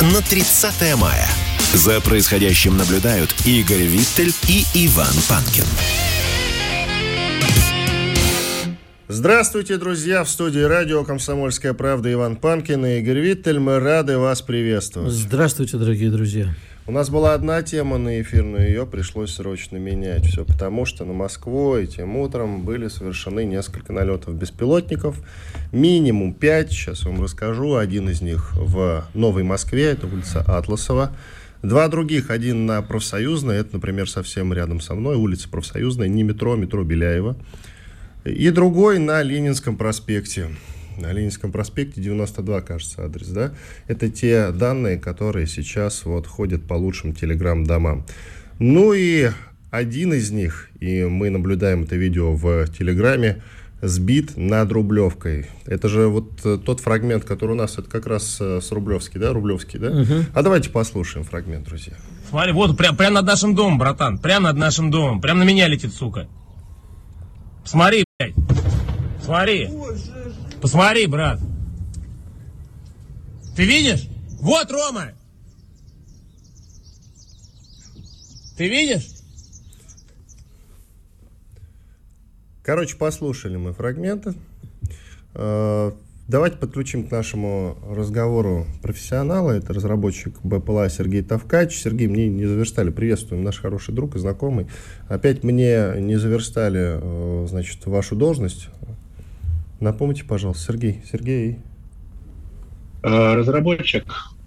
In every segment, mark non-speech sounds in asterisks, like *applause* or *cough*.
на 30 мая. За происходящим наблюдают Игорь Виттель и Иван Панкин. Здравствуйте, друзья! В студии радио «Комсомольская правда» Иван Панкин и Игорь Виттель. Мы рады вас приветствовать. Здравствуйте, дорогие друзья. У нас была одна тема на эфир, но ее пришлось срочно менять. Все потому, что на Москву этим утром были совершены несколько налетов беспилотников. Минимум пять, сейчас вам расскажу. Один из них в Новой Москве, это улица Атласова. Два других, один на Профсоюзной, это, например, совсем рядом со мной, улица Профсоюзная, не метро, метро Беляева. И другой на Ленинском проспекте. На Ленинском проспекте 92, кажется, адрес, да? Это те данные, которые сейчас вот ходят по лучшим телеграм-домам. Ну и один из них, и мы наблюдаем это видео в Телеграме, сбит над Рублевкой. Это же вот э, тот фрагмент, который у нас, это как раз э, с Рублевский, да? Рублевский, да? Угу. А давайте послушаем фрагмент, друзья. Смотри, вот прям, прям над нашим домом, братан. Прям над нашим домом. Прям на меня летит, сука. Смотри, блядь. Смотри. Посмотри, брат. Ты видишь? Вот, Рома. Ты видишь? Короче, послушали мы фрагменты. Э, давайте подключим к нашему разговору профессионала. Это разработчик БПЛА Сергей Тавкач. Сергей, мне не заверстали. Приветствуем, наш хороший друг и знакомый. Опять мне не заверстали, э, значит, вашу должность. Напомните, пожалуйста, Сергей. Сергей. Э, разработчик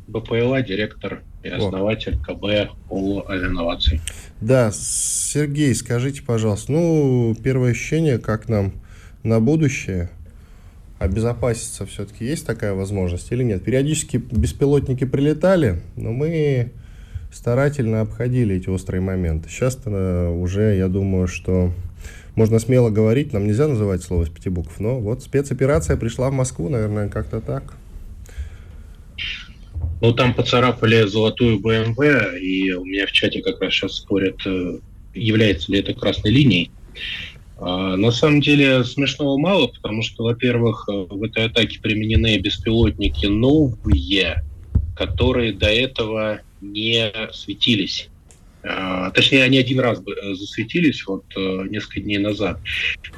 БПЛА, директор и основатель КБ ООО «Авианновации». Да, Сергей, скажите, пожалуйста, ну, первое ощущение, как нам на будущее обезопаситься все-таки есть такая возможность или нет? Периодически беспилотники прилетали, но мы старательно обходили эти острые моменты. Сейчас уже, я думаю, что можно смело говорить, нам нельзя называть слово с пяти букв, но вот спецоперация пришла в Москву, наверное, как-то так. Ну, там поцарапали золотую БМВ, и у меня в чате как раз сейчас спорят, э, является ли это красной линией. А, на самом деле смешного мало, потому что, во-первых, э, в этой атаке применены беспилотники новые, которые до этого не светились. А, точнее, они один раз э, засветились вот э, несколько дней назад.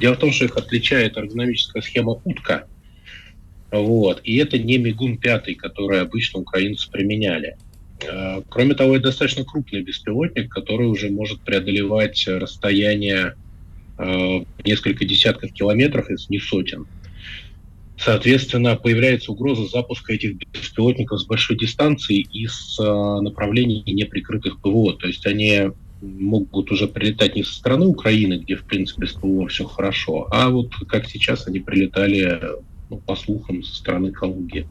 Дело в том, что их отличает эргономическая схема утка. Вот. И это не Мигун 5, который обычно украинцы применяли. А, кроме того, это достаточно крупный беспилотник, который уже может преодолевать расстояние э, несколько десятков километров, если не сотен. Соответственно, появляется угроза запуска этих беспилотников с большой дистанции и с э, направлений неприкрытых ПВО. То есть они могут уже прилетать не со стороны Украины, где, в принципе, с ПВО все хорошо, а вот как сейчас они прилетали, ну, по слухам, со стороны Калуги.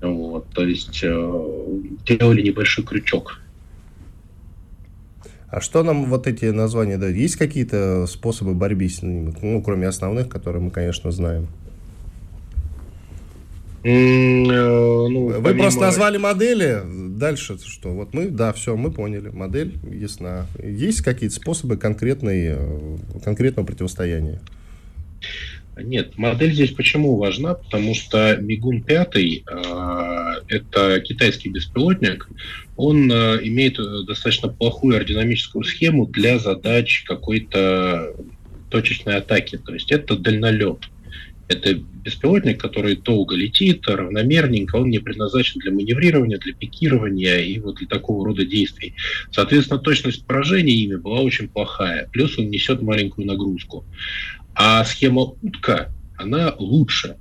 Вот, то есть э, делали небольшой крючок. А что нам вот эти названия дают? Есть какие-то способы борьбы с ними, ну, кроме основных, которые мы, конечно, знаем? Э, ну, Вы помимо... просто назвали модели. Дальше что? Вот мы, да, все, мы поняли. Модель ясна. Есть какие-то способы конкретной, э, конкретного противостояния? Нет, модель здесь почему важна? Потому что Мигун 5 э, это китайский беспилотник. Он э, имеет достаточно плохую аэродинамическую схему для задач какой-то точечной атаки. То есть это дальнолет. Это беспилотник, который долго летит, равномерненько, он не предназначен для маневрирования, для пикирования и вот для такого рода действий. Соответственно, точность поражения ими была очень плохая. Плюс он несет маленькую нагрузку. А схема утка, она лучше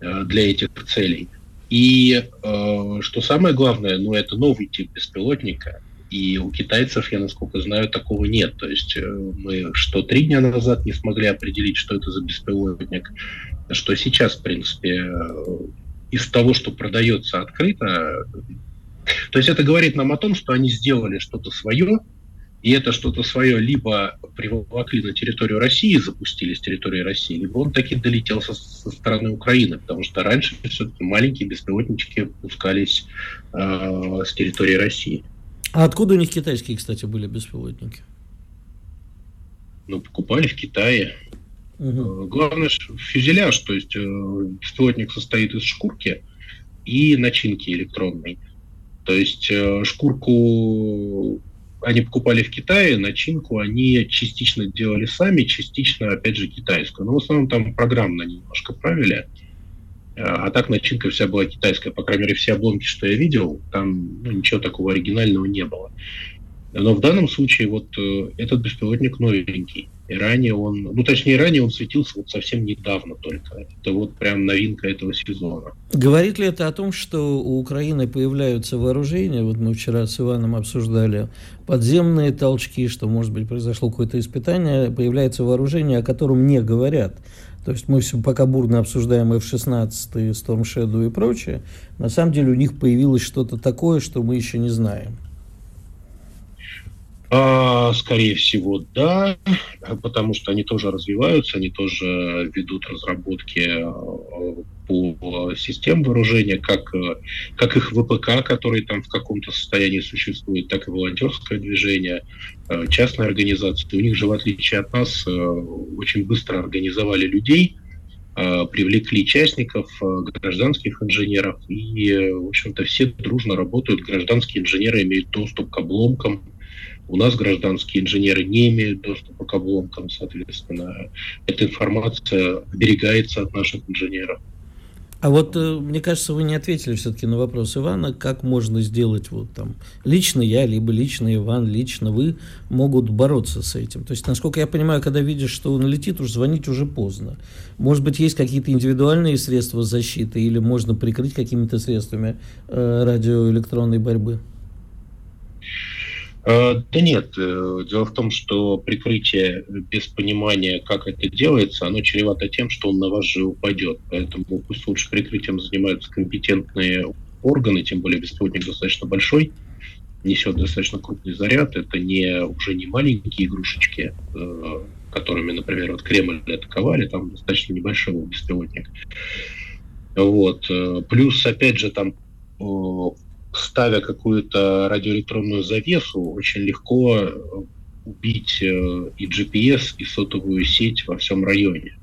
э, для этих целей. И э, что самое главное, ну это новый тип беспилотника, и у китайцев, я насколько знаю, такого нет. То есть э, мы что три дня назад не смогли определить, что это за беспилотник, что сейчас, в принципе, э, из того, что продается открыто, То есть это говорит нам о том, что они сделали что-то свое, и это что-то свое либо приволокли на территорию России, запустили с территории России, либо он таки долетел со, со стороны Украины, потому что раньше все-таки маленькие беспилотнички пускались э, с территории России. А откуда у них китайские, кстати, были беспилотники? Ну, покупали в Китае. Угу. Главное, фюзеляж, то есть э, беспилотник состоит из шкурки и начинки электронной. То есть э, шкурку они покупали в Китае, начинку они частично делали сами, частично, опять же, китайскую. Но в основном там программно немножко правили. А так начинка вся была китайская. По крайней мере, все обломки, что я видел, там ну, ничего такого оригинального не было. Но в данном случае вот э, этот беспилотник новенький. И ранее он, ну точнее ранее он светился вот совсем недавно только. Это вот прям новинка этого сезона. Говорит ли это о том, что у Украины появляются вооружения? Вот мы вчера с Иваном обсуждали подземные толчки, что может быть произошло какое-то испытание, появляется вооружение, о котором не говорят. То есть мы все пока бурно обсуждаем F-16, Storm Shadow и прочее. На самом деле у них появилось что-то такое, что мы еще не знаем. А, скорее всего, да, потому что они тоже развиваются, они тоже ведут разработки э, по системам вооружения, как, э, как их ВПК, который там в каком-то состоянии существует, так и волонтерское движение, э, частные организации. У них же, в отличие от нас, очень быстро организовали людей, привлекли частников, гражданских инженеров, и, в общем-то, все дружно работают. Гражданские инженеры имеют доступ к обломкам, у нас гражданские инженеры не имеют доступа к обломкам, соответственно, эта информация оберегается от наших инженеров. А вот, э, мне кажется, вы не ответили все-таки на вопрос Ивана, как можно сделать вот там, лично я, либо лично Иван, лично вы могут бороться с этим. То есть, насколько я понимаю, когда видишь, что он летит, уж звонить уже поздно. Может быть, есть какие-то индивидуальные средства защиты, или можно прикрыть какими-то средствами э, радиоэлектронной борьбы? Э, да нет, э, дело в том, что прикрытие без понимания, как это делается, оно чревато тем, что он на вас же упадет. Поэтому пусть лучше прикрытием занимаются компетентные органы, тем более беспилотник достаточно большой, несет достаточно крупный заряд. Это не уже не маленькие игрушечки, э, которыми, например, вот Кремль атаковали, там достаточно небольшой беспилотник. Вот. Плюс, опять же, там ставя какую-то радиоэлектронную завесу, очень легко э, убить э, и GPS, и сотовую сеть во всем районе.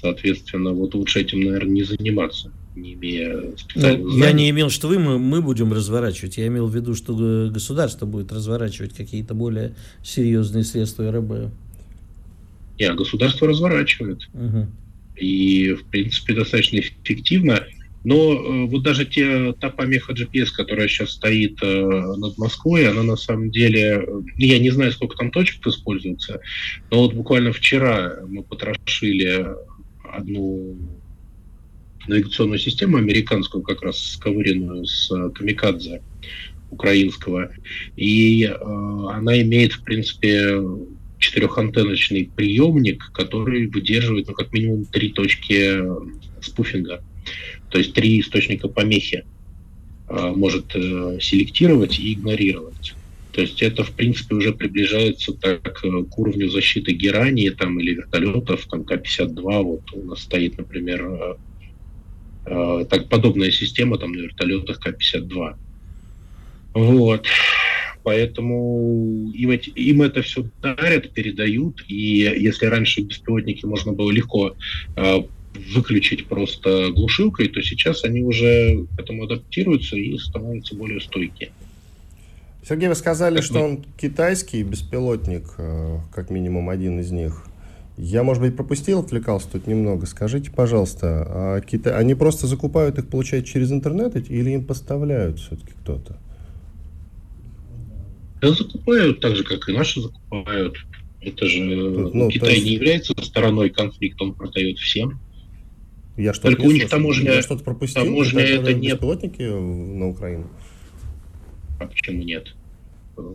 Соответственно, вот лучше этим, наверное, не заниматься, не имея ну, Я не имел, что вы, мы, мы будем разворачивать. Я имел в виду, что государство будет разворачивать какие-то более серьезные средства РБ. Нет, государство разворачивает. Угу. И, в принципе, достаточно эффективно. Но э, вот даже те, та помеха GPS, которая сейчас стоит э, над Москвой, она на самом деле, э, я не знаю, сколько там точек используется, но вот буквально вчера мы потрошили одну навигационную систему американскую, как раз сковыренную с Камикадзе украинского, и э, она имеет, в принципе, четырехантенночный приемник, который выдерживает, ну, как минимум, три точки спуфинга. То есть три источника помехи э, может э, селектировать и игнорировать. То есть это, в принципе, уже приближается так э, к уровню защиты герани там, или вертолетов, там К-52, вот у нас стоит, например, так, подобная система там на вертолетах К-52. Вот. Поэтому им, им это все дарят, передают. И если раньше беспилотники можно было легко выключить просто глушилкой, то сейчас они уже к этому адаптируются и становятся более стойкие. Сергей, вы сказали, что он китайский беспилотник, э, как минимум один из них. Я, может быть, пропустил, отвлекался тут немного. Скажите, пожалуйста, а Китай, они просто закупают их, получается, через интернет или им поставляют все-таки кто-то? Да, закупают так же, как и наши закупают. Это же ну, Китай есть... не является стороной конфликта, он продает всем. Я что Только у них таможня... Я что-то пропустил? Таможня это не... Беспилотники на Украину? А почему нет?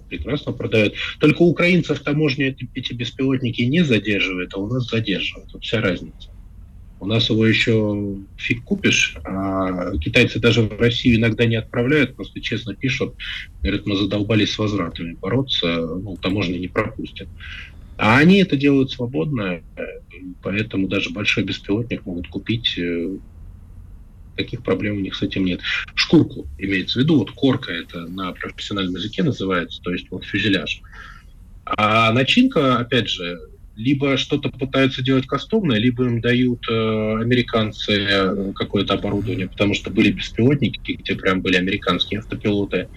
Прекрасно продают. Только у украинцев таможня эти, беспилотники не задерживает, а у нас задерживает. Вот вся разница. У нас его еще фиг купишь, а китайцы даже в Россию иногда не отправляют, просто честно пишут, говорят, мы задолбались с возвратами бороться, ну, таможня не пропустит. А они это делают свободно, поэтому даже большой беспилотник могут купить э, таких проблем у них с этим нет. Шкурку имеется в виду, вот корка это на профессиональном языке называется, то есть вот фюзеляж. А начинка, опять же, либо что-то пытаются делать кастомное, либо им дают э, американцы э, какое-то оборудование, потому что были беспилотники, где прям были американские автопилоты.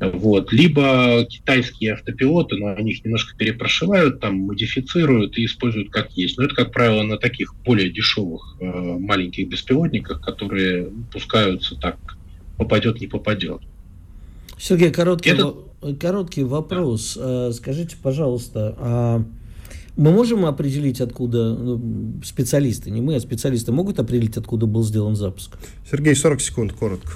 Вот. Либо китайские автопилоты, но они их немножко перепрошивают, там, модифицируют и используют как есть. Но это, как правило, на таких более дешевых э, маленьких беспилотниках, которые пускаются так, попадет, не попадет. Сергей, короткий, это... короткий вопрос. Да. Э, скажите, пожалуйста, а мы можем определить, откуда ну, специалисты, не мы, а специалисты могут определить, откуда был сделан запуск? Сергей, 40 секунд, коротко.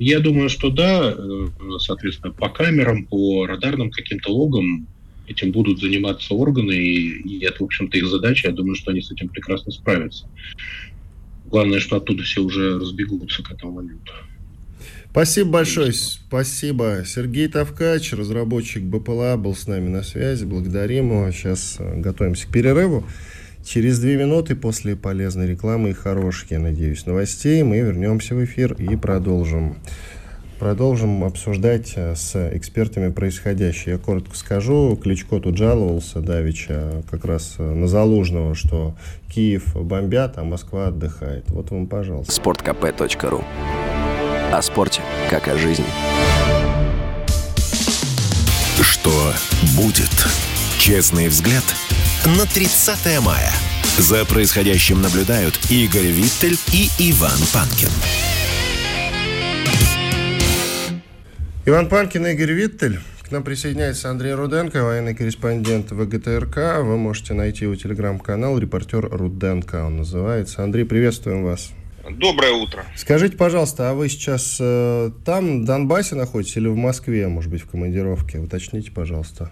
Я думаю, что да, э, соответственно, по камерам, по радарным каким-то логам этим будут заниматься органы, и, и это, в общем-то, их задача. Я думаю, что они с этим прекрасно справятся. Главное, что оттуда все уже разбегутся к этому моменту. Спасибо большое. Спасибо. Сергей Тавкач, разработчик БПЛА, был с нами на связи. Благодарим его. Сейчас э, готовимся к перерыву. Через две минуты после полезной рекламы и хороших, я надеюсь, новостей мы вернемся в эфир и продолжим. Продолжим обсуждать э, с экспертами происходящее. Я коротко скажу, Кличко тут жаловался Давича как раз э, на Залужного, что Киев бомбят, а Москва отдыхает. Вот вам, пожалуйста. Спорткп.ру о спорте, как о жизни. Что будет? Честный взгляд на 30 мая. За происходящим наблюдают Игорь Виттель и Иван Панкин. Иван Панкин и Игорь Виттель. К нам присоединяется Андрей Руденко, военный корреспондент ВГТРК. Вы можете найти его телеграм-канал «Репортер Руденко» он называется. Андрей, приветствуем вас. Доброе утро. Скажите, пожалуйста, а вы сейчас э, там, в Донбассе находитесь или в Москве, может быть, в командировке? Уточните, пожалуйста.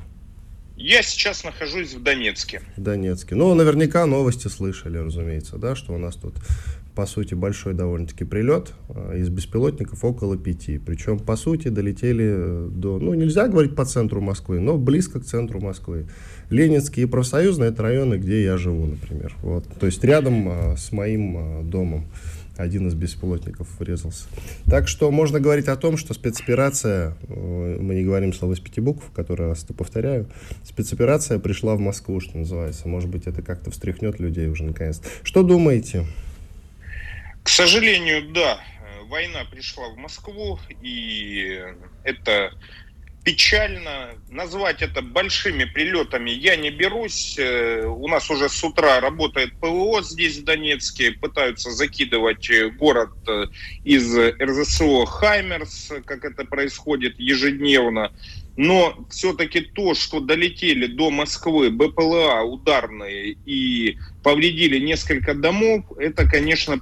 Я сейчас нахожусь в Донецке. В Донецке. Ну, наверняка новости слышали, разумеется, да, что у нас тут, по сути, большой довольно-таки прилет э, из беспилотников около пяти. Причем, по сути, долетели э, до, ну, нельзя говорить по центру Москвы, но близко к центру Москвы. Ленинские и профсоюзные – это районы, где я живу, например. Вот. То есть рядом а, с моим домом один из беспилотников врезался. Так что можно говорить о том, что спецоперация, э, мы не говорим слово из пяти букв, который раз это повторяю, спецоперация пришла в Москву, что называется. Может быть, это как-то встряхнет людей уже наконец. Что думаете? К сожалению, да. Война пришла в Москву, и это печально. Назвать это большими прилетами я не берусь. Э, у нас уже с утра работает ПВО здесь, в Донецке. Пытаются закидывать э, город э, из РЗСО «Хаймерс», как это происходит ежедневно. Но все-таки то, что долетели до Москвы БПЛА ударные и повредили несколько домов, это, конечно,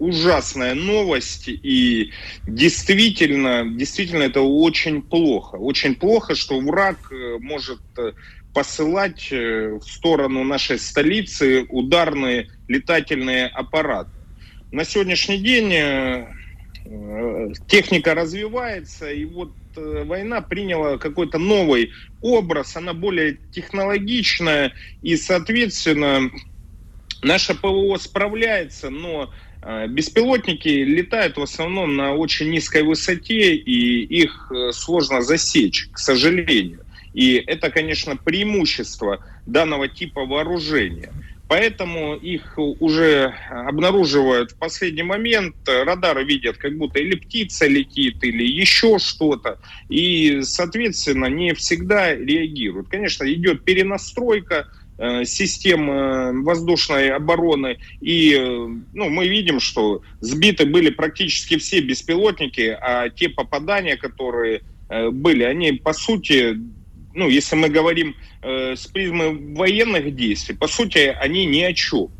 ужасная новость, и действительно, действительно это очень плохо. Очень плохо, что враг э, может э, посылать э, в сторону нашей столицы ударные летательные аппараты. На сегодняшний день техника развивается, и вот война приняла какой-то новый образ, она более технологичная, и, соответственно, наша ПВО справляется, но беспилотники летают в основном на очень низкой высоте, и их э, сложно засечь, к сожалению. И это, конечно, преимущество данного типа вооружения. Поэтому их уже обнаруживают в последний момент. Радары видят, как будто или птица летит, или еще что-то. И, соответственно, не всегда реагируют. Конечно, идет перенастройка, систем э, воздушной обороны. И э, ну, мы видим, что сбиты были практически все беспилотники, а те попадания, которые были, они по сути, ну, если мы говорим с призмы военных действий, по сути, они ни о чем.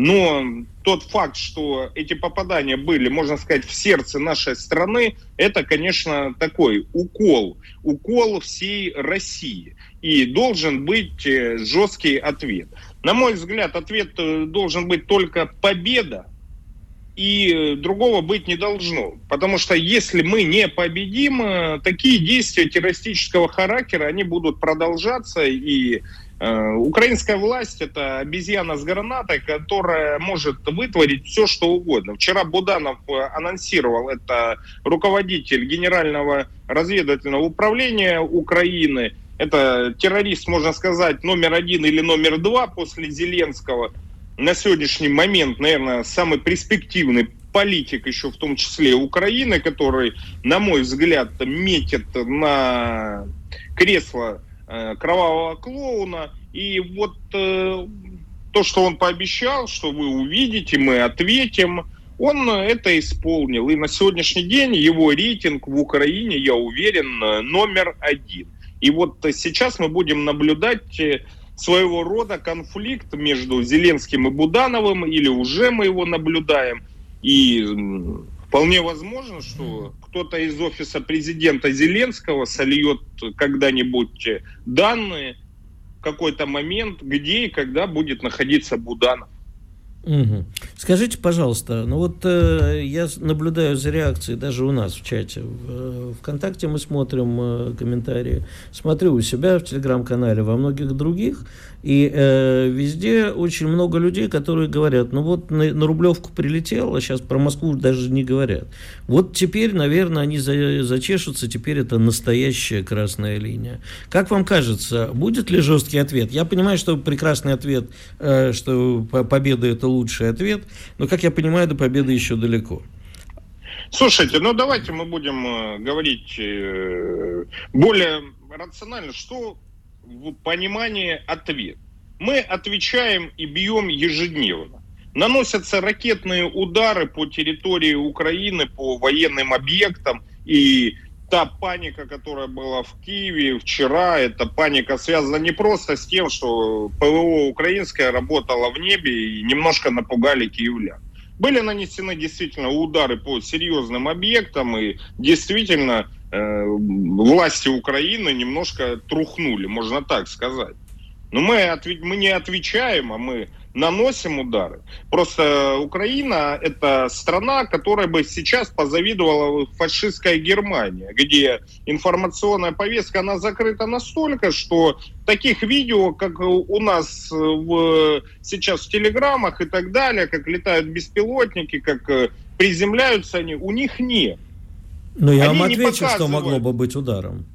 Но тот факт, что эти попадания были, можно сказать, в сердце нашей страны, это, конечно, такой укол, укол всей России и должен быть э, жесткий ответ. На мой взгляд, ответ э, должен быть только победа, и другого быть не должно. Потому что если мы не победим, э, такие действия террористического характера, они будут продолжаться, и э, украинская власть это обезьяна с гранатой, которая может вытворить все, что угодно. Вчера Буданов э, анонсировал, это руководитель Генерального разведывательного управления Украины, это террорист, можно сказать, номер один или номер два после Зеленского – на сегодняшний момент, наверное, самый перспективный политик еще в том числе Украины, который, на мой взгляд, метит на кресло э, кровавого клоуна. И вот э, то, что он пообещал, что вы увидите, мы ответим, он это исполнил. И на сегодняшний день его рейтинг в Украине, я уверен, номер один. И вот сейчас мы будем наблюдать э, своего рода конфликт между Зеленским и Будановым, или уже мы его наблюдаем. И вполне возможно, что кто-то из офиса президента Зеленского сольет когда-нибудь данные в какой-то момент, где и когда будет находиться Буданов. Угу. Скажите, пожалуйста, ну вот э, я наблюдаю за реакцией даже у нас в чате. В, э, ВКонтакте мы смотрим э, комментарии, смотрю у себя в Телеграм-канале, во многих других. И э, везде очень много людей, которые говорят, ну вот на, на Рублевку прилетел, а сейчас про Москву даже не говорят. Вот теперь, наверное, они за, зачешутся, теперь это настоящая красная линия. Как вам кажется, будет ли жесткий ответ? Я понимаю, что прекрасный ответ, э, что победа это лучший ответ, но, как я понимаю, до победы еще далеко. Слушайте, ну давайте мы будем э, говорить э, более рационально, что в понимании ответ. Мы отвечаем и бьем ежедневно. Наносятся ракетные удары по территории Украины, по военным объектам. И та паника, которая была в Киеве вчера, эта паника связана не просто с тем, что ПВО украинское работало в небе и немножко напугали киевлян. Были нанесены действительно удары по серьезным объектам, и действительно власти Украины немножко трухнули, можно так сказать. Но мы, ответ, мы не отвечаем, а мы наносим удары. Просто Украина – это страна, которая бы сейчас позавидовала фашистская Германия, где информационная повестка, она закрыта настолько, что таких видео, как у нас в, сейчас в телеграммах и так далее, как летают беспилотники, как э, приземляются они, у них нет. Ну, я они вам отвечу, что могло бы быть ударом.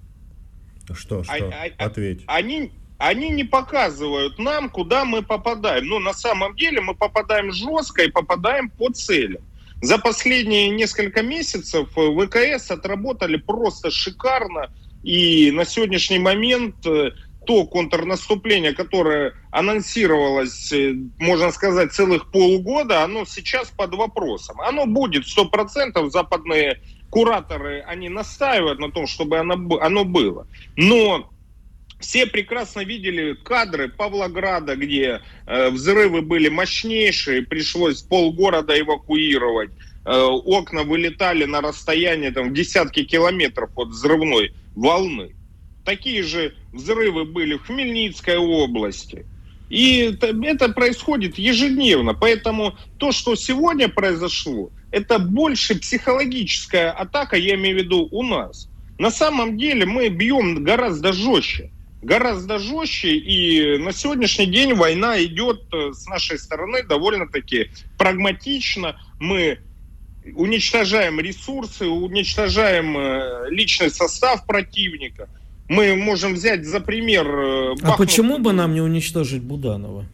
Что, что? А, а, Ответь. Они, они не показывают нам, куда мы попадаем. Но на самом деле мы попадаем жестко и попадаем по целям. За последние несколько месяцев ВКС отработали просто шикарно. И на сегодняшний момент э, то контрнаступление, которое анонсировалось, э, можно сказать, целых полгода, оно сейчас под вопросом. Оно будет 100%, западные кураторы, они настаивают на том, чтобы оно, оно было. Но все прекрасно видели кадры Павлограда, где э, взрывы были мощнейшие, пришлось полгорода эвакуировать. Э, окна вылетали на расстояние там, десятки километров от взрывной волны. Такие же взрывы были в Хмельницкой области. И это происходит ежедневно. Поэтому то, что сегодня произошло, это больше психологическая атака, я имею в виду у нас. На самом деле мы бьем гораздо жестче. Гораздо жестче, и на сегодняшний день война идет э, с нашей стороны довольно-таки прагматично. Мы уничтожаем ресурсы, уничтожаем э, личный состав противника. Мы можем взять за пример... Э, Бахмут. А почему бы нам не уничтожить Буданова?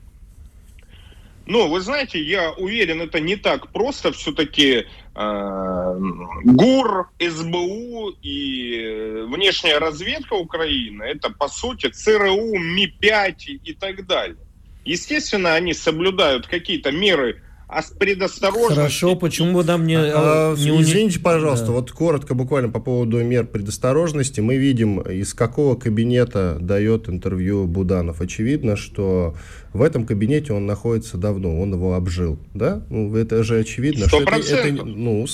Но вы знаете, я уверен, это не так просто. Все-таки э, ГУР, СБУ и внешняя разведка Украины это по сути ЦРУ, Ми-5 и так далее. Естественно, они соблюдают какие-то меры а с предосторожностью. Хорошо, почему бы нам не... А, не извините, пожалуйста, да. вот коротко буквально по поводу мер предосторожности. Мы видим, из какого кабинета дает интервью Буданов. Очевидно, что в этом кабинете он находится давно, он его обжил, да? Ну, это же очевидно. 100%. Что это, это, ну,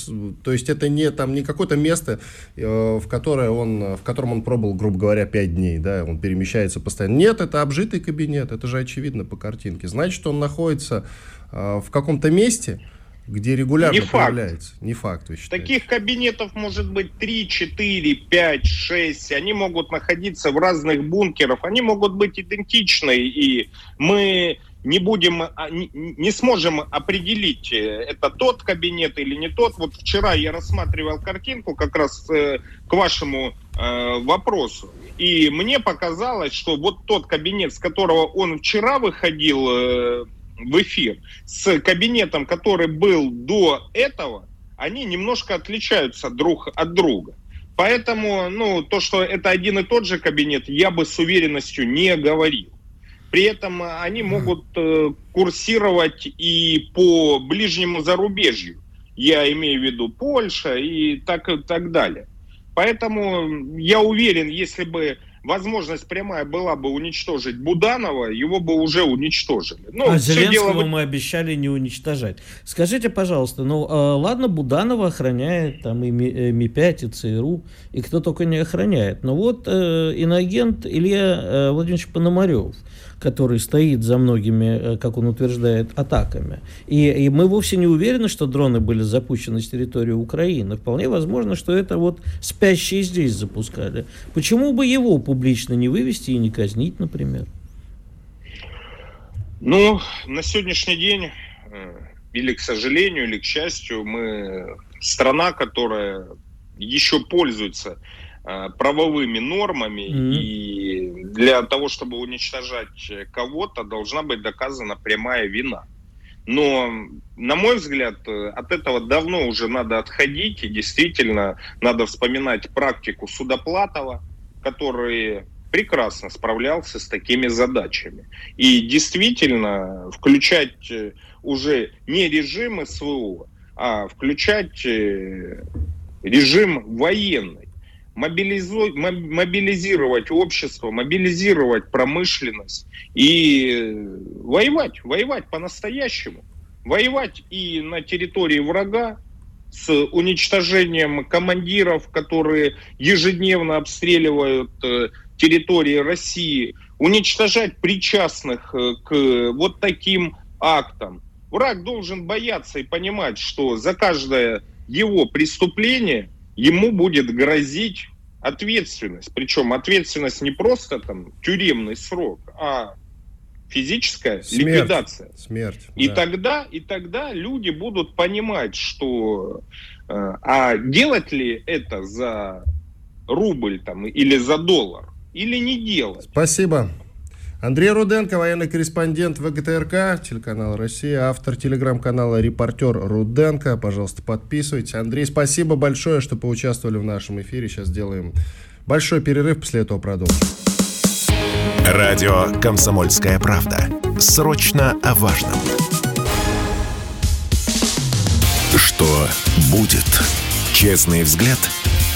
то есть это не там не какое-то место, э, в которое он, в котором он пробыл, грубо говоря, 5 дней, да, он перемещается постоянно. Нет, это обжитый кабинет, это же очевидно по картинке. Значит, он находится э, в каком-то месте, где регулярно не появляется. Факт. Не факт, вы считаете? Таких кабинетов может быть 3, 4, 5, 6. Они могут находиться в разных бункерах. Они могут быть идентичны. И мы не будем, а, не сможем определить, э, это тот кабинет или не тот. Вот вчера я рассматривал картинку как раз э, к вашему э, вопросу. И мне показалось, что вот тот кабинет, с которого он вчера выходил в эфир с кабинетом, который был до этого, они немножко отличаются друг от друга. Поэтому, ну, то, что это один и тот же кабинет, я бы с уверенностью не говорил. При этом они могут э, курсировать и по ближнему зарубежью. Я имею в виду Польша и так, и так далее. Поэтому я уверен, если бы возможность прямая была бы уничтожить Буданова, его бы уже уничтожили. Ну, а Зеленского дело... мы обещали не уничтожать. Скажите, пожалуйста, ну э, ладно, Буданова охраняет там и Ми-5, э, и ЦРУ, и кто только не охраняет. Но вот э, иноагент Илья э, Владимирович Пономарев – который стоит за многими, э, как он утверждает, атаками. И, и мы вовсе не уверены, что дроны были запущены с территории Украины. Вполне возможно, что это вот спящие здесь запускали. Почему бы его публично не вывести и не казнить, например? Ну, на сегодняшний день, э, или к сожалению, или к счастью, мы страна, которая еще пользуется правовыми нормами, mm-hmm. и для того, чтобы уничтожать кого-то, должна быть доказана прямая вина. Но, на мой взгляд, э, от этого давно уже надо отходить, и действительно надо вспоминать практику Судоплатова, который прекрасно справлялся с такими задачами. И действительно включать э, уже не режим СВО, а включать режим военный мобилизовать общество, мобилизировать промышленность и воевать, воевать по-настоящему. Воевать и на территории врага с уничтожением командиров, которые ежедневно обстреливают э, территории России, уничтожать причастных э, к вот таким актам. Враг должен бояться и понимать, что за каждое его преступление – ему будет грозить ответственность. Причем ответственность не просто там тюремный срок, а физическая Смерть. ликвидация. Смерть. И да. тогда, и тогда люди будут понимать, что э, а делать ли это за рубль там или за доллар, или не делать. Спасибо. Андрей Руденко, военный корреспондент ВГТРК, телеканал «Россия», автор телеграм-канала «Репортер Руденко». Пожалуйста, подписывайтесь. Андрей, спасибо большое, что поучаствовали в нашем эфире. Сейчас сделаем большой перерыв, после этого продолжим. Радио «Комсомольская правда». Срочно о важном. Что будет? Честный взгляд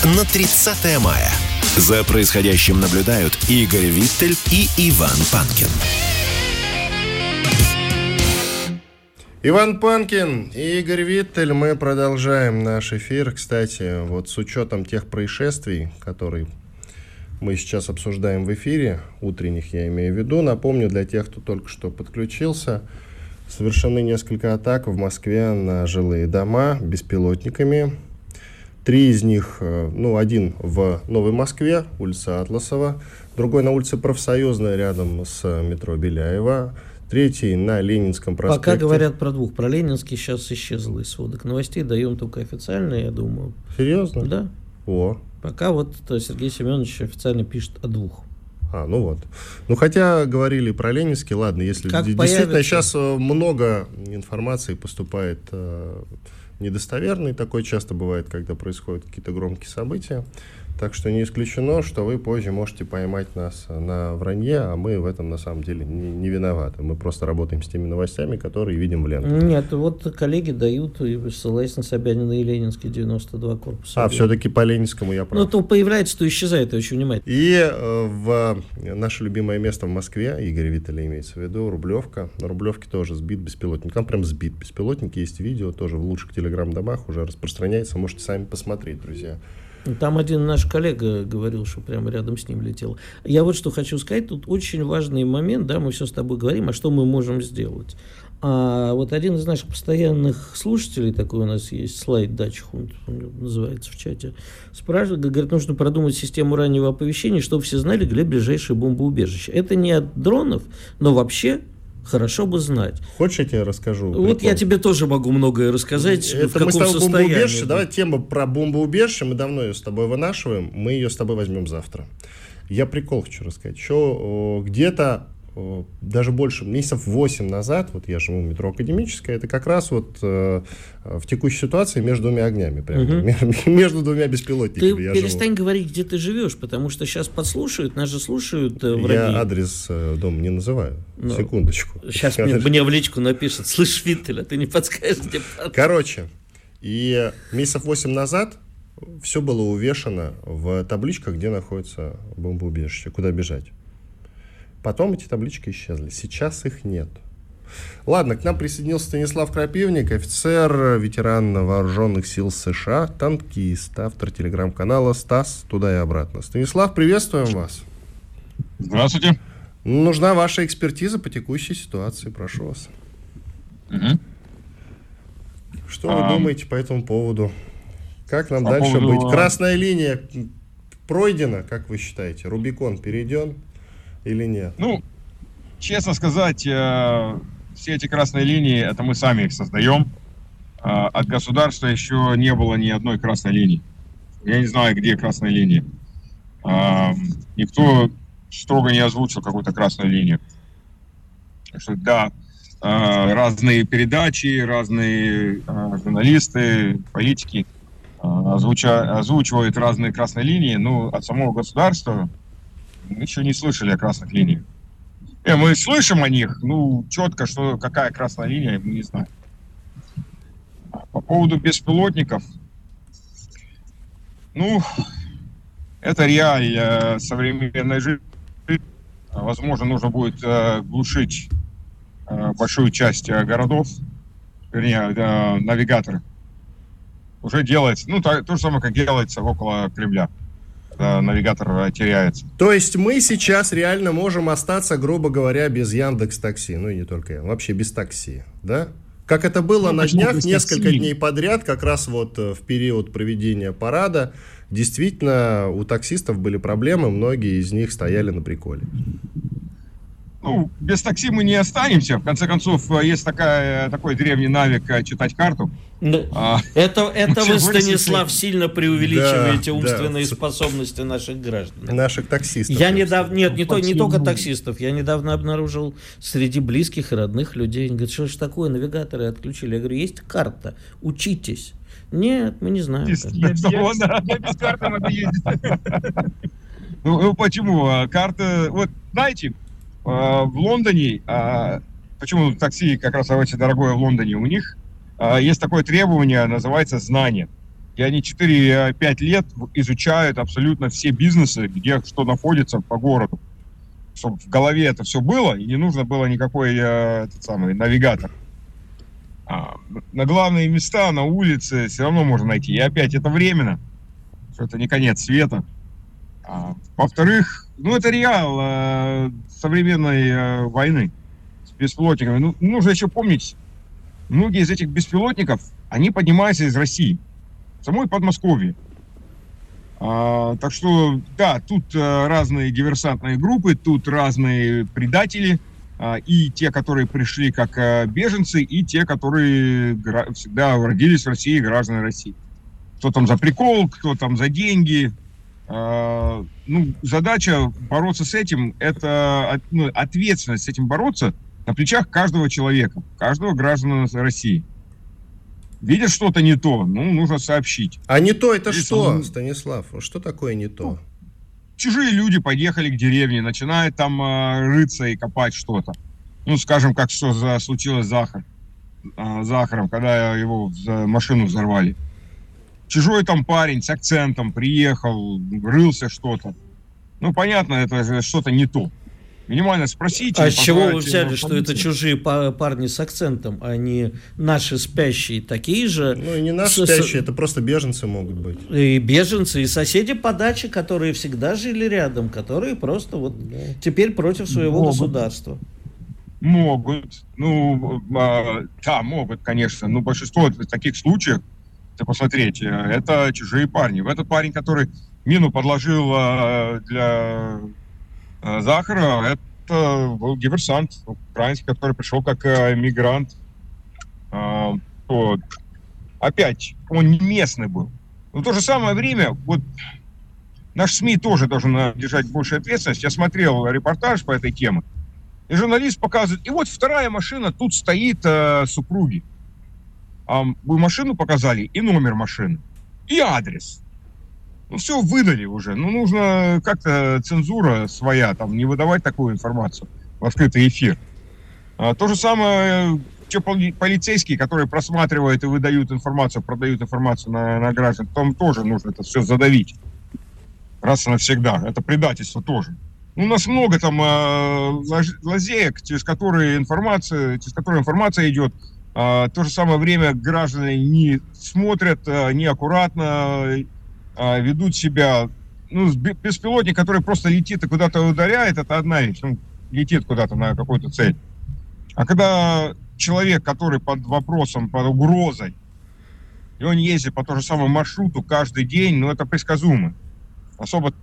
на 30 мая. За происходящим наблюдают Игорь Виттель и Иван Панкин. Иван Панкин и Игорь Виттель. Мы продолжаем наш эфир. Кстати, вот с учетом тех происшествий, которые мы сейчас обсуждаем в эфире, утренних я имею в виду, напомню для тех, кто только что подключился, совершены несколько атак в Москве на жилые дома беспилотниками. Три из них, э, ну, один в Новой Москве, улица Атласова, другой на улице Профсоюзная, рядом с метро Беляева, третий на Ленинском проспекте. Пока говорят про двух, про Ленинский сейчас исчезло из сводок новостей, даем только официальные, я думаю. Серьезно? Да. О. Пока вот то Сергей Семенович официально пишет о двух. А, ну вот. Ну, хотя говорили про Ленинский, ладно, если как действительно появится... сейчас э, много информации поступает э, недостоверный. Такое часто бывает, когда происходят какие-то громкие события. Так что не исключено, что вы позже можете поймать нас на вранье, а мы в этом на самом деле не, не виноваты. Мы просто работаем с теми новостями, которые видим в лентах. Нет, вот коллеги дают, и ссылаясь на Собянина и Ленинский 92 корпус. А, все-таки по Ленинскому я прав. Ну, то появляется, то исчезает, очень внимательно. И э, в наше любимое место в Москве, Игорь Виталий имеется в виду, Рублевка. На Рублевке тоже сбит беспилотник. Там прям сбит беспилотник, есть видео, тоже в лучших телеграм-домах уже распространяется. Можете сами посмотреть, друзья. Там один наш коллега говорил, что прямо рядом с ним летел. Я вот что хочу сказать, тут очень важный момент, да, мы все с тобой говорим, а что мы можем сделать. А вот один из наших постоянных слушателей, такой у нас есть, слайд Дачхунд, называется в чате, спрашивает, говорит, нужно продумать систему раннего оповещения, чтобы все знали, где ближайшее бомбоубежище. Это не от дронов, но вообще Хорошо бы знать. Хочешь, я тебе расскажу? Вот прикол? я тебе тоже могу многое рассказать. Это в мы с тобой бомбоубежище. Давай тема про бомбоубежище. Мы давно ее с тобой вынашиваем. Мы ее с тобой возьмем завтра. Я прикол хочу рассказать. Что где-то даже больше, месяцев 8 назад, вот я живу в метро Академическое, это как раз вот э, в текущей ситуации между двумя огнями, прямо, угу. *laughs* между двумя беспилотниками. Ты я перестань живу. говорить, где ты живешь, потому что сейчас подслушают, нас же слушают э, враги. Я адрес э, дома не называю, Но секундочку. Сейчас мне, мне в личку напишут, слышь, Винтеля, ты не подскажешь, где *laughs* Короче, и месяцев 8 назад все было увешано в табличках, где находится бомбоубежище, куда бежать. Потом эти таблички исчезли. Сейчас их нет. Ладно, к нам присоединился Станислав Крапивник, офицер, ветеран вооруженных сил США, танкист, автор телеграм-канала «Стас. Туда и обратно». Станислав, приветствуем вас. Здравствуйте. Нужна ваша экспертиза по текущей ситуации. Прошу вас. Угу. Что а, вы думаете по этому поводу? Как нам дальше поводу... быть? Красная линия пройдена, как вы считаете? Рубикон перейден? Или нет? Ну, честно сказать, э, все эти красные линии, это мы сами их создаем. Э, от государства еще не было ни одной красной линии. Я не знаю, где красная линия. Э, никто строго не озвучил какую-то красную линию. Так что да, разные передачи, разные журналисты, политики озвучивают разные красные линии, но от самого государства мы еще не слышали о красных линиях. Э, мы слышим о них, ну, четко, что какая красная линия, мы не знаем. По поводу беспилотников, ну, это реаль э, современной жизни. Возможно, нужно будет э, глушить большую часть городов, вернее, навигаторы. Уже делается, ну, то, то же самое, как делается около Кремля навигатор э, теряется. То есть мы сейчас реально можем остаться, грубо говоря, без Яндекс Такси, ну и не только я, вообще без такси, да? Как это было ну, на днях, несколько такси? дней подряд, как раз вот э, в период проведения парада, действительно у таксистов были проблемы, многие из них стояли на приколе ну, без такси мы не останемся. В конце концов, э, есть такая, такой древний навик э, читать карту. Да. А, это *laughs* это вы, Станислав, сильно преувеличиваете да, умственные да. способности наших граждан. Наших таксистов. Я недавно, нет, не, то, не только таксистов, я недавно обнаружил среди близких и родных людей, они говорят, что же такое, навигаторы отключили. Я говорю, есть карта, учитесь. Нет, мы не знаем. *laughs* Я, без карты могу ездить. *laughs* Ну, ну почему? А карта, вот знаете, в Лондоне, а, почему такси как раз очень дорогое в Лондоне, у них а, есть такое требование, называется знание. И они 4-5 лет изучают абсолютно все бизнесы, где что находится по городу. Чтобы в голове это все было, и не нужно было никакой этот самый навигатор. А, на главные места, на улице все равно можно найти. И опять это временно, что это не конец света. А, во-вторых, ну это реал современной э, войны с беспилотниками. Ну, нужно еще помнить, многие из этих беспилотников, они поднимаются из России, самой Подмосковье. А, так что, да, тут а, разные диверсантные группы, тут разные предатели, а, и те, которые пришли как а, беженцы, и те, которые всегда родились в России, граждане России. Кто там за прикол, кто там за деньги, ну, задача бороться с этим, это ну, ответственность с этим бороться на плечах каждого человека, каждого гражданина России. видят что-то не то, ну, нужно сообщить. А не то это что, Станислав? Что такое не то? чужие люди поехали к деревне, начинают там э, рыться и копать что-то. Ну, скажем, как что за, случилось с Захар, э, Захаром, когда его в машину взорвали. Чужой там парень с акцентом приехал, рылся что-то. Ну, понятно, это что-то не то. Минимально спросите. А с чего вы взяли, что это чужие парни с акцентом, а не наши спящие такие же? Ну и не наши спящие, это просто беженцы могут быть. И беженцы, и соседи по даче, которые всегда жили рядом, которые просто вот да. теперь против своего могут. государства. Могут. Ну, а, да, могут, конечно. Но большинство таких случаев, ты посмотреть, это чужие парни. В этот парень, который мину подложил а, для Э, Захара это был диверсант украинский, который пришел как э, мигрант. А, вот. Опять, он не местный был. Но в то же самое время, вот наш СМИ тоже должен держать больше ответственность. Я смотрел репортаж по этой теме, и журналист показывает, и вот вторая машина, тут стоит э, супруги. Вы машину показали, и номер машины, и адрес. Ну, все выдали уже. Ну, нужно как-то цензура своя, там, не выдавать такую информацию в открытый эфир. А, то же самое, те полицейские, которые просматривают и выдают информацию, продают информацию на, на граждан, там тоже нужно это все задавить. Раз и навсегда. Это предательство тоже. Ну, у нас много там э, лазеек, через которые информация, через которые информация идет. В то же самое время граждане не смотрят, э, неаккуратно, а, ведут себя... Ну, беспилотник, который просто летит и куда-то ударяет, это одна вещь. Он летит куда-то на какую-то цель. А когда человек, который под вопросом, под угрозой, и он ездит по тому же самому маршруту каждый день, ну, это предсказуемо. Особо,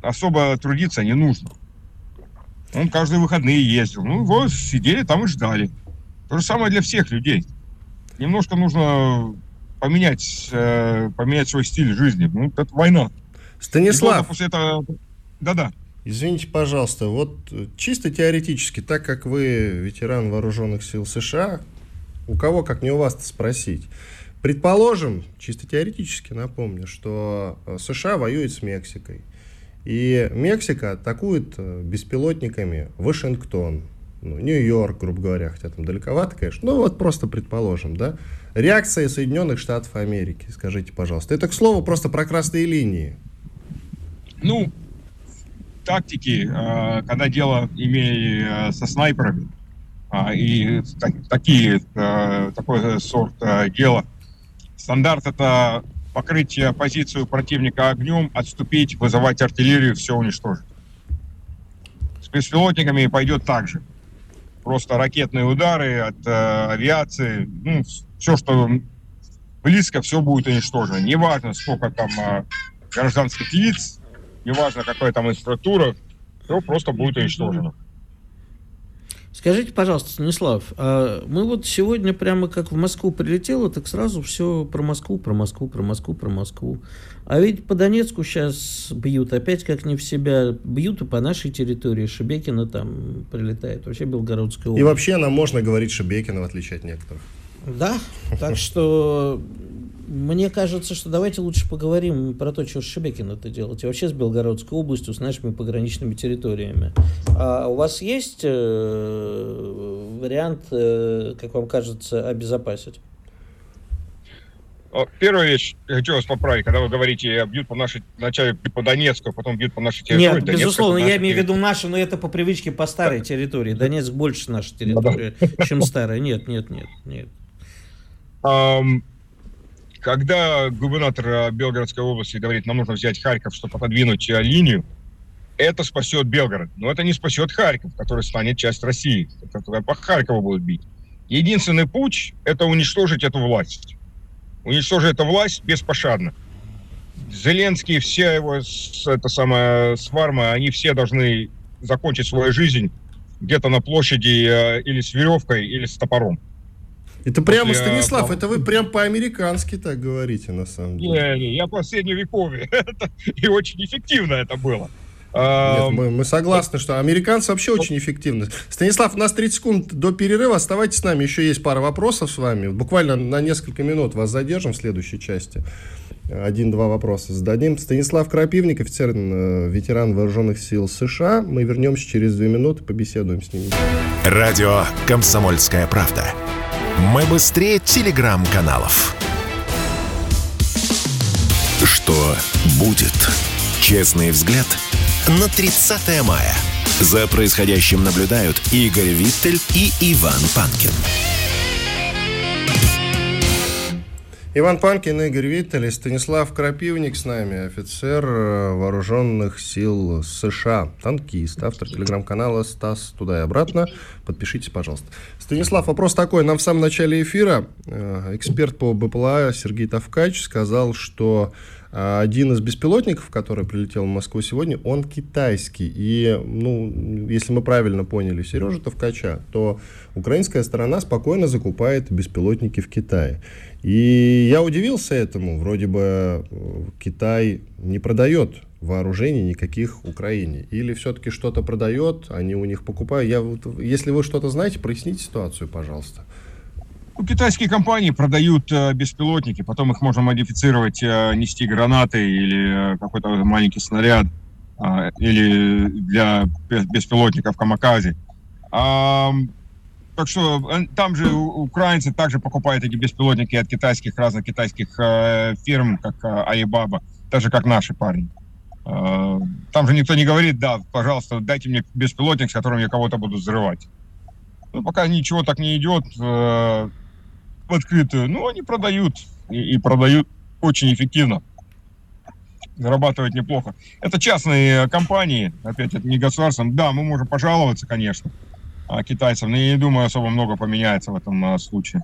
особо трудиться не нужно. Он каждые выходные ездил. Ну, вот сидели там и ждали. То же самое для всех людей. Немножко нужно поменять, э, поменять свой стиль жизни. Ну, это война. Станислав. после этого... Да-да. Извините, пожалуйста, вот чисто теоретически, так как вы ветеран вооруженных сил США, у кого, как не у вас спросить, предположим, чисто теоретически напомню, что э, США воюет с Мексикой. И Мексика атакует э, беспилотниками Вашингтон, ну, Нью-Йорк, грубо говоря, хотя там далековато, конечно. Ну, вот просто предположим, да. Реакция Соединенных Штатов Америки, скажите, пожалуйста. Это, к слову, просто про красные линии. Ну, тактики, э, когда дело имея э, со снайперами, а, и такие, э, такой сорт дела, стандарт это покрыть позицию противника огнем, отступить, вызывать артиллерию, все уничтожить. С беспилотниками пойдет так же просто ракетные удары от э, авиации, ну, все, что близко, все будет уничтожено. Неважно, сколько там э, гражданских лиц, неважно, какая там инфраструктура, все просто будет уничтожено. Скажите, пожалуйста, Станислав, а мы вот сегодня прямо как в Москву прилетело, так сразу все про Москву, про Москву, про Москву, про Москву. А ведь по Донецку сейчас бьют опять как не в себя, бьют и по нашей территории. Шебекина там прилетает, вообще Белгородская область. И вообще нам можно говорить Шебекина, в отличие от некоторых. Да, так что мне кажется, что давайте лучше поговорим про то, что с Шебекин это делать, и вообще с Белгородской областью, с нашими пограничными территориями. А у вас есть э, вариант, э, как вам кажется, обезопасить? Первая вещь, я хочу вас поправить, когда вы говорите, бьют по нашей, вначале по Донецку, а потом бьют по нашей территории. Нет, Донецк, безусловно, я имею в виду наши, но это по привычке по старой территории. Донецк больше наша территория, чем старая. Нет, нет, нет, нет. Когда губернатор э, Белгородской области говорит, нам нужно взять Харьков, чтобы отодвинуть э, линию, это спасет Белгород. Но это не спасет Харьков, который станет часть России, которая по Харькову будет бить. Единственный путь – это уничтожить эту власть. Уничтожить эту власть беспощадно. Зеленский, вся его это самая сварма, они все должны закончить свою жизнь где-то на площади э, или с веревкой, или с топором. Это прямо, После, Станислав, это вы прям по-американски так говорите, на самом деле. Не, не, я по средневековье. *laughs* и очень эффективно это было. Нет, мы, мы согласны, что американцы вообще очень эффективны. Станислав, у нас 30 секунд до перерыва. Оставайтесь с нами. Еще есть пара вопросов с вами. Буквально на несколько минут вас задержим в следующей части. Один-два вопроса зададим. Станислав Крапивник, офицер, э, ветеран вооруженных сил США. Мы вернемся через две минуты, побеседуем с ним. Радио «Комсомольская правда». Мы быстрее телеграм-каналов. Что будет? Честный взгляд на 30 мая. За происходящим наблюдают Игорь Виттель и Иван Панкин. Иван Панкин, Игорь Виттель и Станислав Крапивник с нами, офицер э, вооруженных сил США, танкист, автор телеграм-канала «Стас туда и обратно». Подпишитесь, пожалуйста. Станислав, вопрос такой. Нам в самом начале эфира э, эксперт по БПЛА Сергей Тавкач сказал, что э, один из беспилотников, который прилетел в Москву сегодня, он китайский. И, ну, если мы правильно поняли Сережа Тавкача, то украинская сторона спокойно закупает беспилотники в Китае. И я удивился этому. Вроде бы э, Китай не продает вооружений никаких Украине. Или все-таки что-то продает, они у них покупают. Я, вот, если вы что-то знаете, проясните ситуацию, пожалуйста. Ну, китайские компании продают э, беспилотники, потом их можно модифицировать, э, нести гранаты или э, какой-то маленький снаряд, э, или для беспилотников камакази. А, так что э, там же украинцы также покупают эти беспилотники от китайских, разных китайских э, фирм, как э, Alibaba, так же, как наши парни. Э, там же никто не говорит, да, пожалуйста, дайте мне беспилотник, с которым я кого-то буду взрывать. Ну, пока ничего так не идет э, в открытую, ну, они продают, и, и продают очень эффективно. Зарабатывать неплохо. Это частные компании, опять, это не государственные. Да, мы можем пожаловаться, конечно, китайцев. Но я не думаю, особо много поменяется в этом а, случае.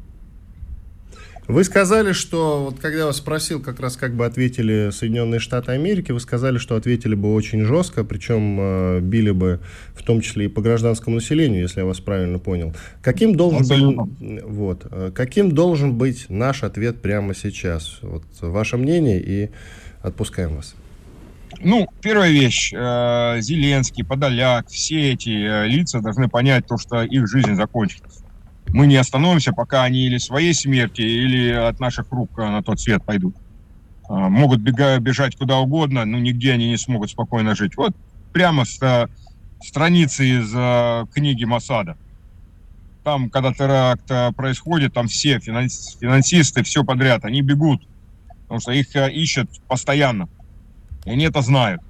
Вы сказали, что, вот когда я вас спросил, как раз как бы ответили Соединенные Штаты Америки, вы сказали, что ответили бы очень жестко, причем э, били бы в том числе и по гражданскому населению, если я вас правильно понял. Каким должен, быть, вот, каким должен быть наш ответ прямо сейчас? Вот, ваше мнение и отпускаем вас. Ну, первая вещь. Э, Зеленский, Подоляк, все эти э, лица должны понять то, что их жизнь закончилась. Мы не остановимся, пока они или своей смерти, или от наших рук э, на тот свет пойдут. Могут бежать куда угодно, но нигде они не смогут спокойно жить. Вот прямо с страницы из книги Масада. Там, когда теракт происходит, там все финансисты, все подряд, они бегут, потому что их ищут постоянно. И они это знают.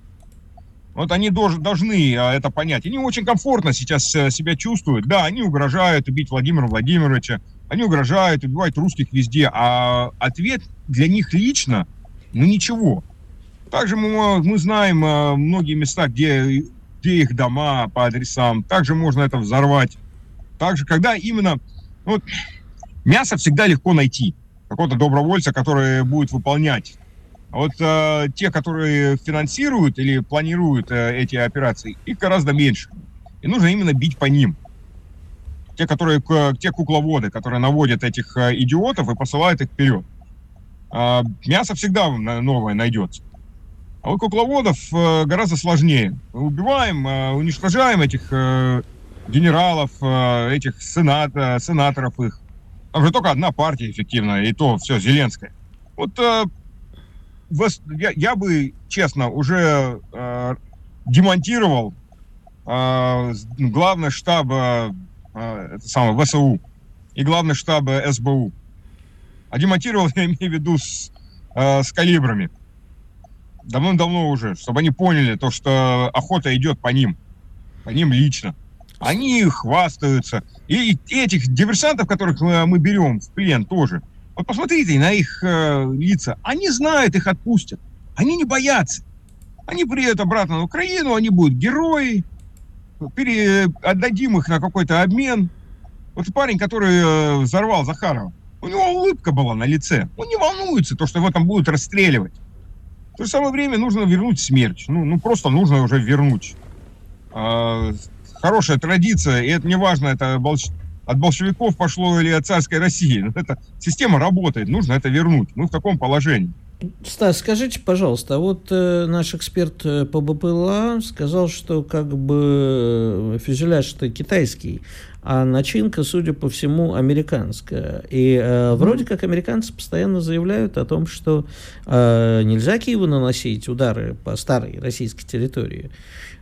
Вот они должны а, это понять. Они очень комфортно сейчас э, себя чувствуют. Да, они угрожают убить Владимира Владимировича, они угрожают убивать русских везде, а ответ для них лично, ну ничего. Также мы, мы знаем э, многие места, где, где их дома по адресам. Также можно это взорвать. Также, когда именно... Вот, мясо всегда легко найти. Какого-то добровольца, который будет выполнять вот э, те, которые финансируют или планируют э, эти операции, их гораздо меньше. И нужно именно бить по ним. Те, которые, те кукловоды, которые наводят этих э, идиотов и посылают их вперед. Э, мясо всегда новое найдется. А у кукловодов э, гораздо сложнее. Мы убиваем, э, уничтожаем этих э, генералов, э, этих сенат, э, сенаторов их. Там же только одна партия эффективная, и то все, Зеленская. Вот э, я, я бы, честно, уже э, демонтировал э, главный штаб э, это самое, ВСУ и главный штаб СБУ. А демонтировал, *laughs* я имею в виду, с, э, с калибрами. Давно-давно уже, чтобы они поняли то, что охота идет по ним. По ним лично. Они хвастаются. И, и этих диверсантов, которых мы, мы берем в плен тоже – вот посмотрите на их э, лица. Они знают, их отпустят. Они не боятся. Они приедут обратно на Украину, они будут герои. Пере... Отдадим их на какой-то обмен. Вот парень, который э, взорвал Захарова, у него улыбка была на лице. Он не волнуется, то, что его там будут расстреливать. В то же самое время нужно вернуть смерть. Ну, ну просто нужно уже вернуть. А, хорошая традиция, и это не важно, это от большевиков пошло или от царской России. *laughs* Но эта система работает, нужно это вернуть. Мы в таком положении. Стас, скажите, пожалуйста, а вот э, наш эксперт э, по БПЛА сказал, что как бы э, фюзеляж-то китайский, а начинка, судя по всему, американская. И э, вроде как американцы постоянно заявляют о том, что э, нельзя Киеву наносить удары по старой российской территории.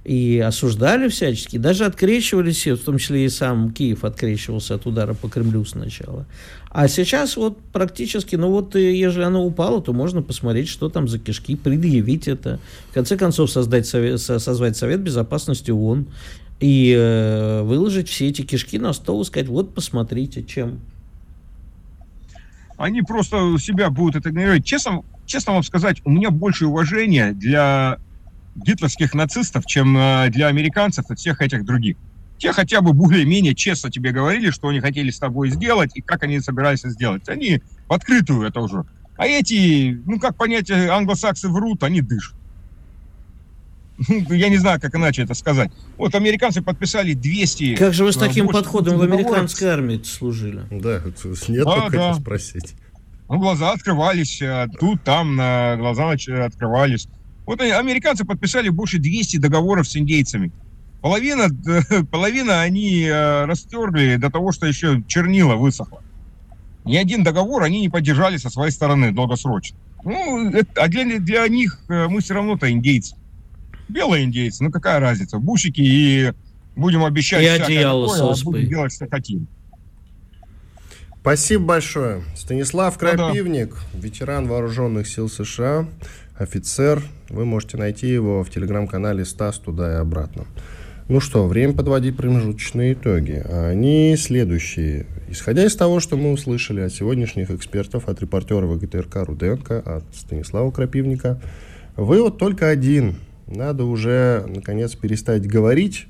И осуждали всячески, даже открещивались, в том числе и сам Киев открещивался от удара по Кремлю сначала. А сейчас вот практически, ну вот, если оно упало, то можно посмотреть, что там за кишки, предъявить это. В конце концов, создать совет, созвать Совет Безопасности ООН и э, выложить все эти кишки на стол и сказать, вот посмотрите, чем. Они просто себя будут это игнорировать. Честно, честно вам сказать, у меня больше уважения для гитлерских нацистов, чем э, для американцев и всех этих других. Те хотя бы более-менее честно тебе говорили, что они хотели с тобой сделать и как они собирались сделать. Они в открытую это уже. А эти, ну как понять, англосаксы врут, они дышат. Я не знаю, как иначе это сказать. Вот американцы подписали 200... Как же вы с таким подходом в американской армии служили? Да, нет, да. спросить. Ну, глаза открывались, э, тут, там, глаза открывались. Вот американцы подписали больше 200 договоров с индейцами. Половина, *laughs* половина они э, растерли до того, что еще чернила высохло. Ни один договор они не поддержали со своей стороны долгосрочно. Ну, это, а для, для них э, мы все равно-то индейцы. Белые индейцы, ну какая разница? Бусики и будем обещать... И одеяло такое, а будем делать, что хотим. Спасибо большое. Станислав Крапивник, ну, да. ветеран вооруженных сил США, офицер. Вы можете найти его в телеграм-канале Стас туда и обратно. Ну что, время подводить промежуточные итоги. Они следующие. Исходя из того, что мы услышали от сегодняшних экспертов, от репортера ВГТРК Руденко, от Станислава Крапивника, вывод только один. Надо уже, наконец, перестать говорить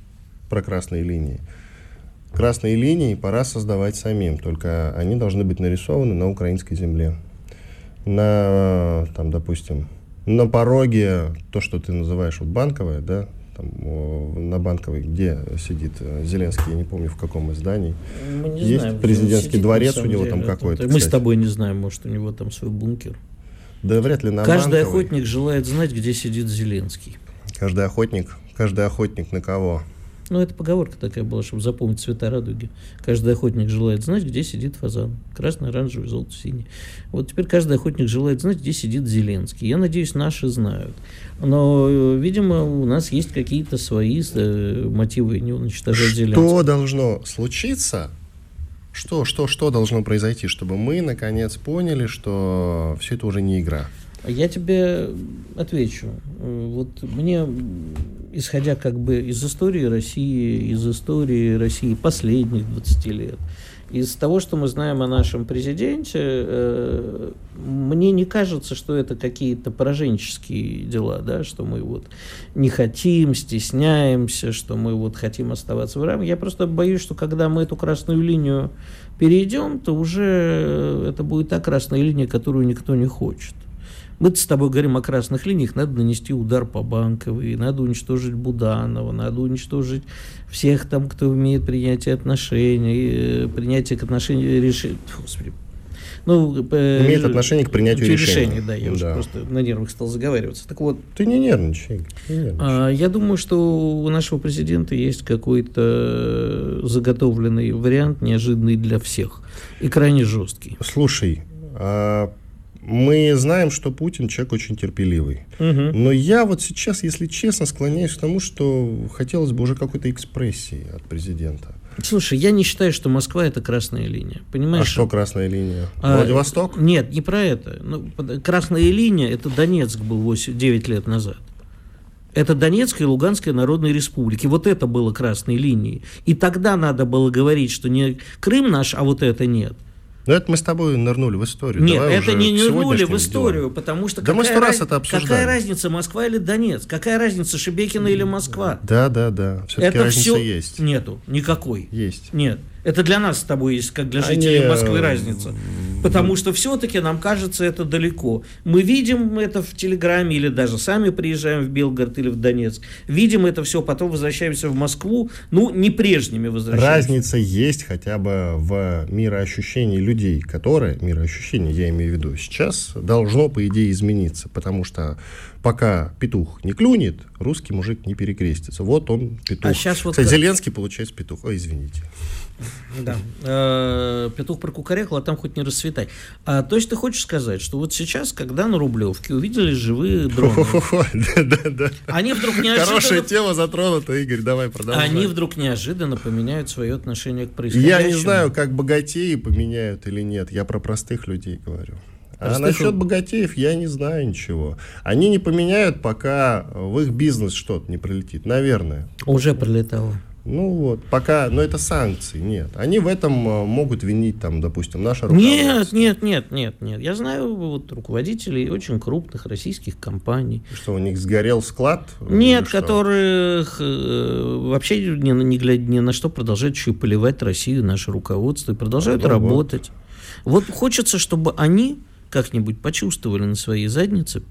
про красные линии. Красные линии пора создавать самим, только они должны быть нарисованы на украинской земле. На, там, допустим, на пороге, то, что ты называешь вот банковое, да, там, на Банковой, где сидит э, Зеленский, я не помню, в каком издании. Мы не Есть знаем, президентский сидит, дворец, у него деле. там какой-то. Мы с кстати. тобой не знаем, может, у него там свой бункер. Да вряд ли на Каждый Банковой. охотник желает знать, где сидит Зеленский. Каждый охотник. Каждый охотник на кого? Ну, это поговорка такая была, чтобы запомнить цвета радуги. Каждый охотник желает знать, где сидит фазан. Красный, оранжевый, желтый, синий. Вот теперь каждый охотник желает знать, где сидит Зеленский. Я надеюсь, наши знают. Но, э, видимо, у нас есть какие-то свои э, мотивы не уничтожать Зеленского. Что должно случиться? Что, что, что должно произойти, чтобы мы наконец поняли, что все это уже не игра? Я тебе отвечу. Э, Вот мне, исходя как бы из истории России, из истории России последних 20 лет, из того, что мы знаем о нашем президенте, э, мне не кажется, что это какие-то пораженческие дела, да, что мы вот не хотим, стесняемся, что мы вот хотим оставаться в рамках. Я просто боюсь, что когда мы эту красную линию перейдем, то уже это будет та красная линия, которую никто не хочет. Мы с тобой говорим о красных линиях, надо нанести удар по банковой, надо уничтожить Буданова, надо уничтожить всех там, кто умеет принятие отношений, э, принятие к отношению решений. Господи. Ну, э, Имеет отношение к принятию решений. решений. Да, я уже Да. просто на нервах стал заговариваться. Так вот, Ты не нервничай. не нервничай. а, Я думаю, что у нашего президента есть какой-то заготовленный вариант, неожиданный для всех и крайне жесткий. Слушай, а, мы знаем, что Путин человек очень терпеливый. Мгм. Но я вот сейчас, если честно, склоняюсь к тому, что хотелось бы уже какой-то экспрессии от президента. Слушай, я не считаю, что Москва это красная линия. А Понимаешь? что красная линия? А, Владивосток? Нет, не про это. Ну, красная линия это Донецк был 8, 9 лет назад. Это Донецкая и Луганская народные республики. Вот это было красной линией. И тогда надо было говорить, что не Крым наш, а вот это нет. Ну, это мы с тобой нырнули в историю. Нет, Давай это не нырнули в историю, делам. потому что Да мы какая, сто раз это обсуждали. какая разница, Москва или Донецк? Какая разница, Шебекина или Москва? Да, да, да. Все-таки это все есть. нету, никакой. Есть. Нет, это для нас с тобой есть, как для Они, жителей Москвы э, разница. Потому что все-таки нам кажется это далеко. Мы видим это в Телеграме или даже сами приезжаем в Белгород или в Донецк. Видим это все, потом возвращаемся в Москву. Ну, не прежними возвращаемся. Разница есть хотя бы в мироощущении людей, которые, мироощущение я имею в виду, сейчас должно, по идее, измениться. Потому что пока петух не клюнет, русский мужик не перекрестится. Вот он петух. А сейчас вот Кстати, как- Зеленский получается петух. Ой, извините. Да. Э, Петух прокукарекал, а там хоть не расцветай. А, то есть ты хочешь сказать, что вот сейчас, когда на Рублевке увидели живые дроны, Да-да-да. они вдруг Хорошая неожиданно... тема затронута, Игорь, давай продолжай. Они вдруг неожиданно поменяют свое отношение к происходящему. Я не знаю, как богатеи поменяют или нет. Я про простых людей говорю. А Простых насчет богатеев я не знаю ничего. Они не поменяют, пока в их бизнес что-то не прилетит. Наверное. Уже прилетало. Ну вот, пока, но это санкции, нет. Они в этом э, могут винить, там, допустим, наше руководство. Нет, нет, нет, нет, нет. Я знаю вот руководителей очень крупных российских компаний. Что, у них сгорел склад? Нет, которых э, вообще ни, не глядя ни на что продолжают еще и поливать Россию, наше руководство, и продолжают Ну вот. работать. Вот хочется, чтобы они как-нибудь почувствовали на своей заднице,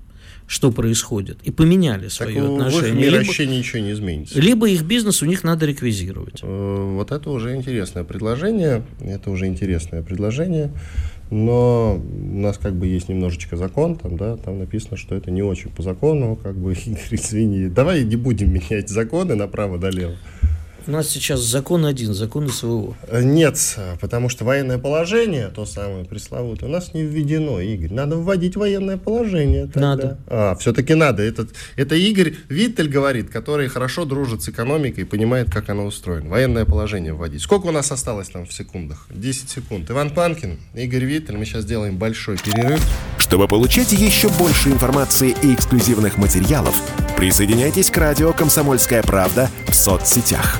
что происходит, и поменяли Так свое в их отношение. мире Либо, вообще ничего не изменится. либо их бизнес у них надо реквизировать. Э, Вот это уже интересное предложение. Это уже интересное предложение. Но у нас как бы есть немножечко закон, там, да, там написано, что это не очень по закону, как бы, *laughs* извини. Давай не будем менять законы направо-налево. У нас сейчас закон один, закон СВО. Э, Нет, э, потому что военное положение, то самое пресловутое, у нас не введено, Игорь. Надо вводить военное положение. тогда. Надо. А, все-таки надо. Этот, это Игорь Виттель говорит, который хорошо дружит с экономикой и понимает, как она устроена. Военное положение вводить. Сколько у нас осталось там в секундах? 10 секунд. Иван Панкин, Игорь Виттель. Мы сейчас делаем большой перерыв. Чтобы получать еще больше информации и эксклюзивных материалов, присоединяйтесь к радио «Комсомольская правда» в соцсетях.